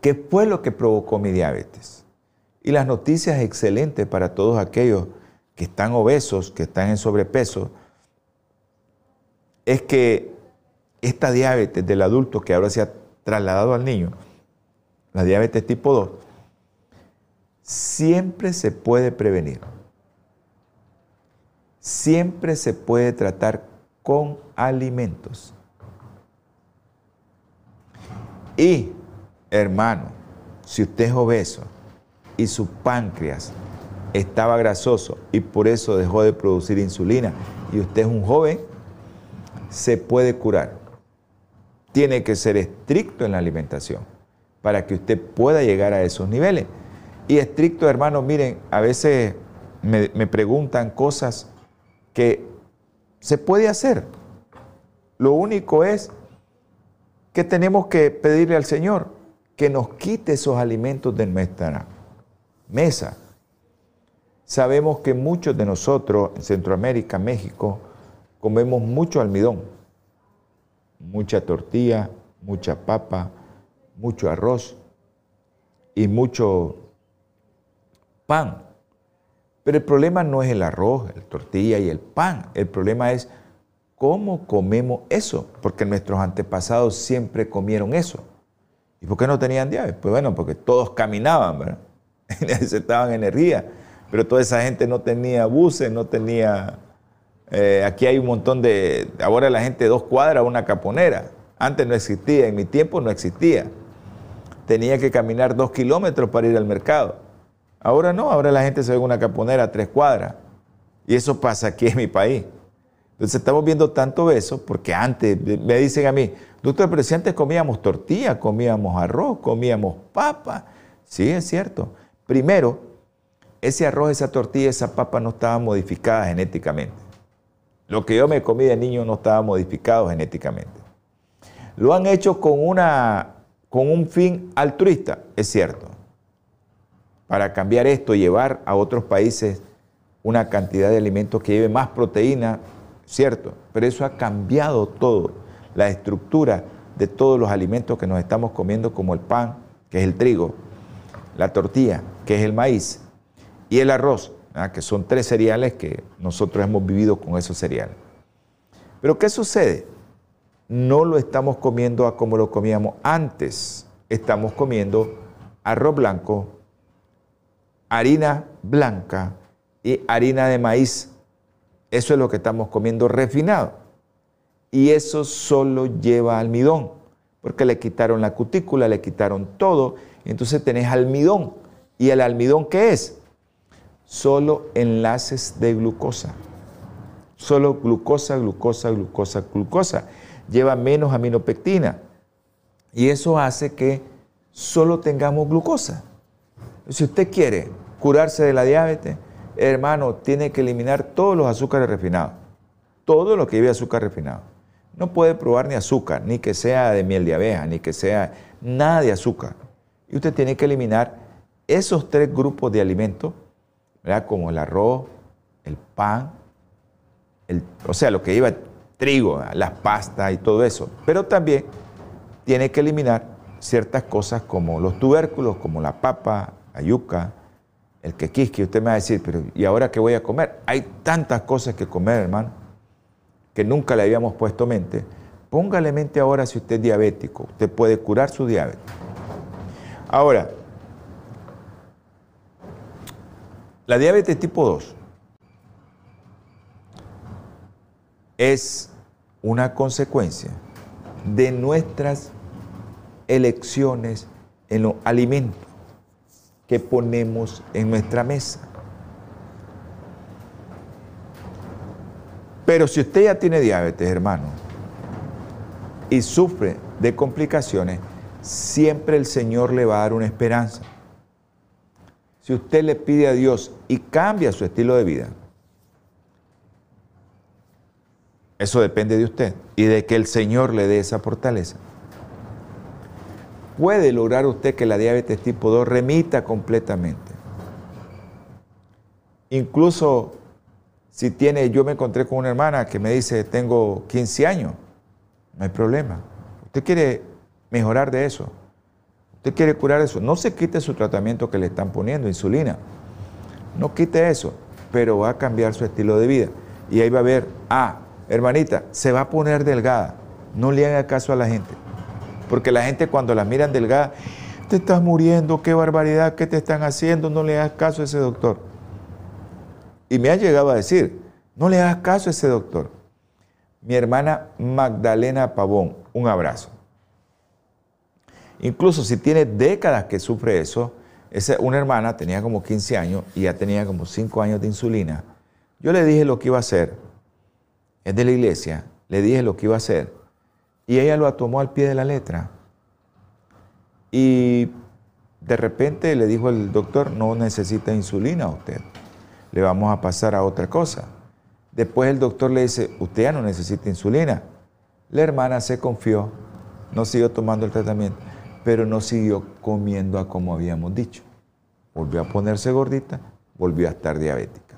¿Qué fue lo que provocó mi diabetes? Y las noticias excelentes para todos aquellos que están obesos, que están en sobrepeso, es que esta diabetes del adulto que ahora se ha trasladado al niño, la diabetes tipo 2, siempre se puede prevenir. Siempre se puede tratar con alimentos. Y, hermano, si usted es obeso y su páncreas estaba grasoso y por eso dejó de producir insulina y usted es un joven, se puede curar. Tiene que ser estricto en la alimentación para que usted pueda llegar a esos niveles. Y estricto, hermano, miren, a veces me, preguntan cosas que se puede hacer. Lo único es que tenemos que pedirle al Señor que nos quite esos alimentos de nuestra mesa Sabemos que muchos de nosotros en Centroamérica, México, comemos mucho almidón, mucha tortilla, mucha papa, mucho arroz y mucho pan. Pero el problema no es el arroz, la tortilla y el pan. El problema es cómo comemos eso, porque nuestros antepasados siempre comieron eso. ¿Y por qué no tenían diabetes? Pues bueno, porque todos caminaban, ¿verdad? necesitaban energía pero toda esa gente no tenía buses, no tenía... Eh, aquí hay un montón de... Ahora la gente dos cuadras, una caponera. Antes no existía, en mi tiempo no existía. Tenía que caminar dos kilómetros para ir al mercado. Ahora no, ahora la gente se ve una caponera tres cuadras. Y eso pasa aquí en mi país. Entonces estamos viendo tanto eso porque antes me dicen a mí, doctor, pero si antes comíamos tortilla, comíamos arroz, comíamos papa. Sí, es cierto. Primero, ese arroz, esa tortilla, esa papa no estaba modificada genéticamente. Lo que yo me comí de niño no estaba modificado genéticamente. Lo han hecho con, una, con un fin altruista, es cierto. Para cambiar esto, llevar a otros países una cantidad de alimentos que lleve más proteína, cierto. Pero eso ha cambiado todo, la estructura de todos los alimentos que nos estamos comiendo, como el pan, que es el trigo, la tortilla, que es el maíz, y el arroz, que son tres cereales que nosotros hemos vivido con esos cereales. Pero ¿qué sucede? No lo estamos comiendo como lo comíamos antes. Estamos comiendo arroz blanco, harina blanca y harina de maíz. Eso es lo que estamos comiendo refinado. Y eso solo lleva almidón, porque le quitaron la cutícula, le quitaron todo, entonces tenés almidón. ¿Y el almidón qué es? Solo enlaces de glucosa. Solo glucosa, glucosa, glucosa, glucosa. Lleva menos aminopectina. Y eso hace que solo tengamos glucosa. Si usted quiere curarse de la diabetes, hermano, tiene que eliminar todos los azúcares refinados. Todo lo que lleve azúcar refinado. No puede probar ni azúcar, ni que sea de miel de abeja, ni que sea nada de azúcar. Y usted tiene que eliminar esos tres grupos de alimentos como el arroz, el pan, o sea, lo que lleva trigo, las pastas y todo eso. Pero también tiene que eliminar ciertas cosas como los tubérculos, como la papa, la yuca, el quequisque. Usted me va a decir, pero ¿y ahora qué voy a comer? Hay tantas cosas que comer, hermano, que nunca le habíamos puesto mente. Póngale mente ahora si usted es diabético. Usted puede curar su diabetes. Ahora, la diabetes tipo 2 es una consecuencia de nuestras elecciones en los alimentos que ponemos en nuestra mesa. Pero si usted ya tiene diabetes, hermano, y sufre de complicaciones, siempre el Señor le va a dar una esperanza. Si usted le pide a Dios y cambia su estilo de vida, eso depende de usted y de que el Señor le dé esa fortaleza. Puede lograr usted que la diabetes tipo 2 remita completamente. Incluso si tiene, yo me encontré con una hermana que me dice, tengo 15 años, no hay problema. Usted quiere mejorar de eso. Usted quiere curar eso. No se quite su tratamiento que le están poniendo, insulina. No quite eso, pero va a cambiar su estilo de vida. Y ahí va a ver, ah, hermanita, se va a poner delgada. No le haga caso a la gente. Porque la gente cuando la miran delgada, te estás muriendo, qué barbaridad, ¿qué te están haciendo? No le hagas caso a ese doctor. Y me ha llegado a decir, no le hagas caso a ese doctor. Mi hermana Magdalena Pavón, un abrazo. Incluso si tiene décadas que sufre eso, esa, una hermana tenía como 15 años y ya tenía como 5 años de insulina. Yo le dije lo que iba a hacer, es de la iglesia, le dije lo que iba a hacer y ella lo tomó al pie de la letra. Y de repente le dijo el doctor, no necesita insulina usted, le vamos a pasar a otra cosa. Después el doctor le dice, usted ya no necesita insulina. La hermana se confió, no siguió tomando el tratamiento, pero no siguió comiendo a como habíamos dicho. Volvió a ponerse gordita, volvió a estar diabética.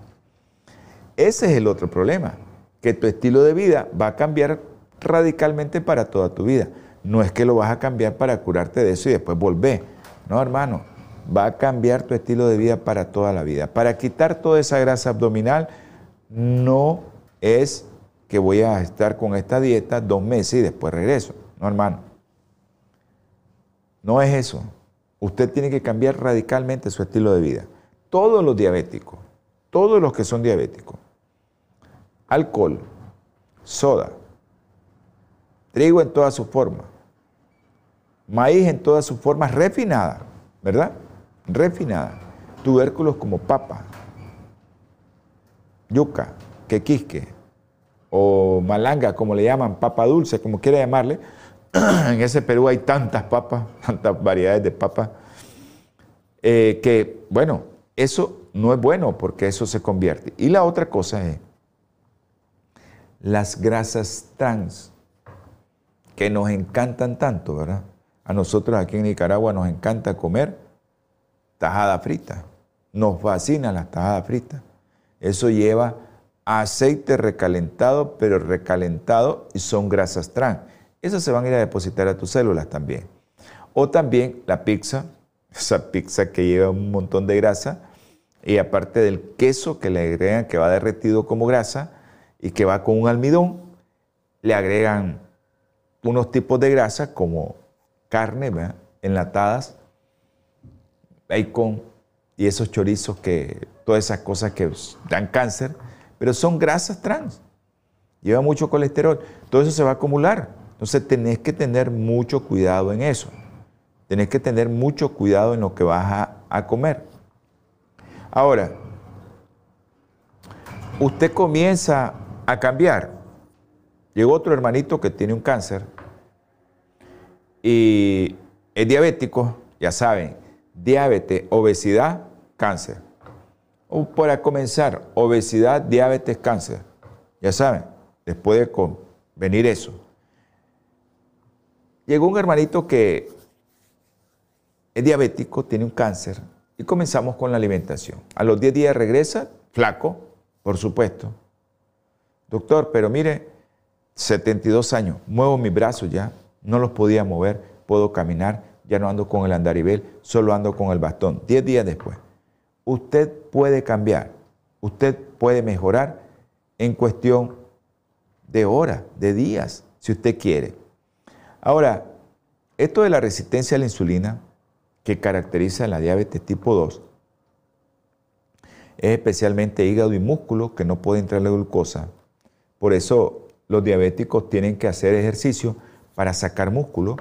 Ese es el otro problema, que tu estilo de vida va a cambiar radicalmente para toda tu vida. No es que lo vas a cambiar para curarte de eso y después volver. No, hermano, va a cambiar tu estilo de vida para toda la vida. Para quitar toda esa grasa abdominal no es que voy a estar con esta dieta dos meses y después regreso. No, hermano. No es eso. Usted tiene que cambiar radicalmente su estilo de vida. Todos los diabéticos, todos los que son diabéticos, alcohol, soda, trigo en todas sus formas, maíz en todas sus formas refinada, ¿verdad? Refinada. Tubérculos como papa, yuca, quequisque o malanga, como le llaman, papa dulce, como quiera llamarle. en ese Perú hay tantas papas, tantas variedades de papas, eh, que, bueno, eso no es bueno porque eso se convierte. Y la otra cosa es las grasas trans que nos encantan tanto, ¿verdad? A nosotros aquí en Nicaragua nos encanta comer tajada frita. Nos fascinan las tajadas fritas. Eso lleva aceite recalentado, pero recalentado y son grasas trans. Esas se van a ir a depositar a tus células también. O también la pizza, esa pizza que lleva un montón de grasa y aparte del queso que le agregan, que va derretido como grasa y que va con un almidón, le agregan unos tipos de grasa como carne, enlatadas, bacon y esos chorizos que, todas esas cosas que dan cáncer, pero son grasas trans. Lleva mucho colesterol. Todo eso se va a acumular. Entonces tenés que tener mucho cuidado en eso. Tenés que tener mucho cuidado en lo que vas a, comer. Ahora, usted comienza a cambiar. Llegó otro hermanito que tiene un cáncer y es diabético, ya saben, diabetes, obesidad, cáncer. O para comenzar, obesidad, diabetes, cáncer. Ya saben, después de venir eso. Llegó un hermanito que es diabético, tiene un cáncer, y comenzamos con la alimentación. A los 10 días regresa, flaco, por supuesto. Doctor, pero mire, 72 años, muevo mis brazos ya, no los podía mover, puedo caminar, ya no ando con el andaribel, solo ando con el bastón. 10 días después, usted puede cambiar, usted puede mejorar en cuestión de horas, de días, si usted quiere. Ahora, esto de la resistencia a la insulina, que caracteriza la diabetes tipo 2, es especialmente hígado y músculo que no puede entrar la glucosa. Por eso los diabéticos tienen que hacer ejercicio para sacar músculo,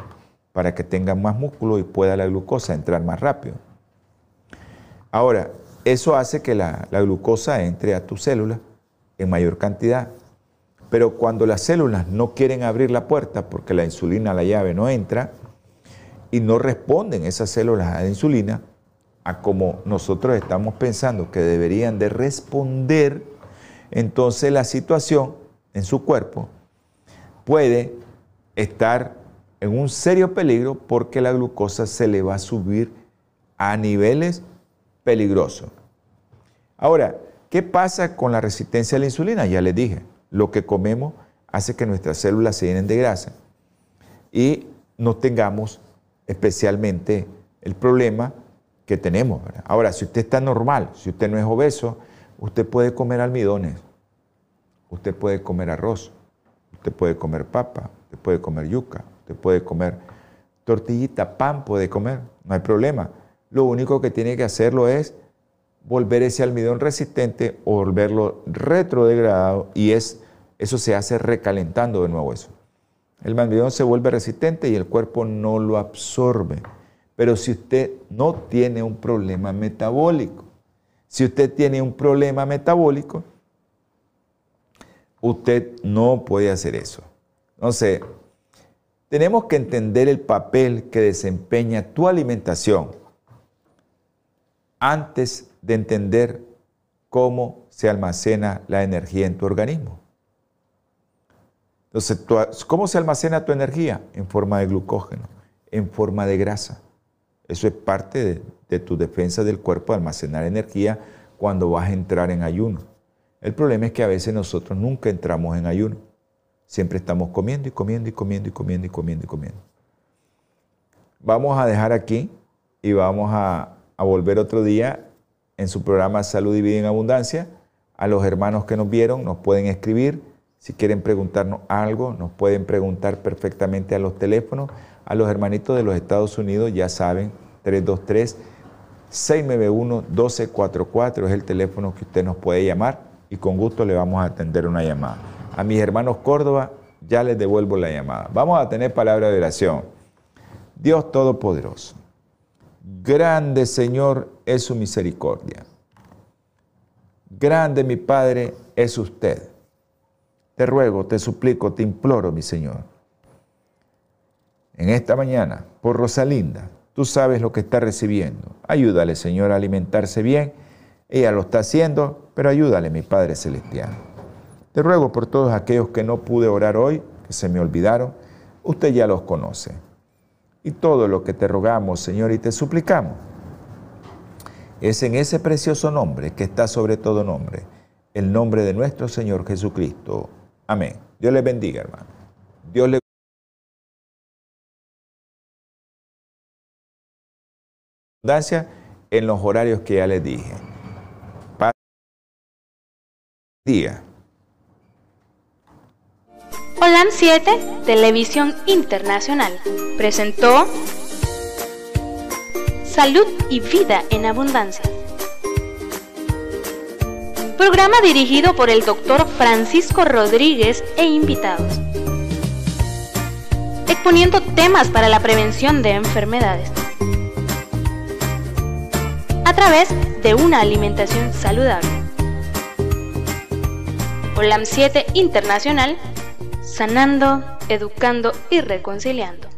para que tengan más músculo y pueda la glucosa entrar más rápido. Ahora, eso hace que la, la glucosa entre a tu célula en mayor cantidad. Pero cuando las células no quieren abrir la puerta porque la insulina, la llave, no entra y no responden esas células a la insulina, a como nosotros estamos pensando que deberían de responder, entonces la situación en su cuerpo puede estar en un serio peligro porque la glucosa se le va a subir a niveles peligrosos. Ahora, ¿qué pasa con la resistencia a la insulina? Ya les dije, lo que comemos hace que nuestras células se llenen de grasa y no tengamos especialmente el problema que tenemos. Ahora, si usted está normal, si usted no es obeso, usted puede comer almidones, usted puede comer arroz, usted puede comer papa, usted puede comer yuca, usted puede comer tortillita, pan puede comer, no hay problema. Lo único que tiene que hacerlo es volver ese almidón resistente o volverlo retrodegradado y es, eso se hace recalentando de nuevo eso. El almidón se vuelve resistente y el cuerpo no lo absorbe. Pero si usted no tiene un problema metabólico, si usted tiene un problema metabólico, usted no puede hacer eso. Entonces, tenemos que entender el papel que desempeña tu alimentación antes de entender cómo se almacena la energía en tu organismo. Entonces, ¿cómo se almacena tu energía? En forma de glucógeno, en forma de grasa. Eso es parte de, tu defensa del cuerpo, almacenar energía cuando vas a entrar en ayuno. El problema es que a veces nosotros nunca entramos en ayuno. Siempre estamos comiendo y comiendo y comiendo y comiendo y comiendo y comiendo. Vamos a dejar aquí y vamos a volver otro día en su programa Salud y Vida en Abundancia. A los hermanos que nos vieron nos pueden escribir. Si quieren preguntarnos algo, nos pueden preguntar perfectamente a los teléfonos a los hermanitos de los Estados Unidos, ya saben, 323-691-1244 es el teléfono que usted nos puede llamar y con gusto le vamos a atender una llamada. A mis hermanos Córdoba ya les devuelvo la llamada. Vamos a tener palabra de oración. Dios Todopoderoso, grande Señor es su misericordia. Grande mi Padre es usted. Te ruego, te suplico, te imploro, mi Señor en esta mañana por Rosalinda. Tú sabes lo que está recibiendo. Ayúdale, Señor, a alimentarse bien. Ella lo está haciendo, pero ayúdale, mi Padre Celestial. Te ruego por todos aquellos que no pude orar hoy, que se me olvidaron. Usted ya los conoce. Y todo lo que te rogamos, Señor, y te suplicamos, es en ese precioso nombre que está sobre todo nombre, el nombre de nuestro Señor Jesucristo. Amén. Dios le bendiga, hermano. Dios le en los horarios que ya les dije. Día. Holan 7, Televisión Internacional, presentó Salud y Vida en Abundancia. Programa dirigido por el doctor Francisco Rodríguez e invitados. Exponiendo temas para la prevención de enfermedades a través de una alimentación saludable. OLAM 7 Internacional, sanando, educando y reconciliando.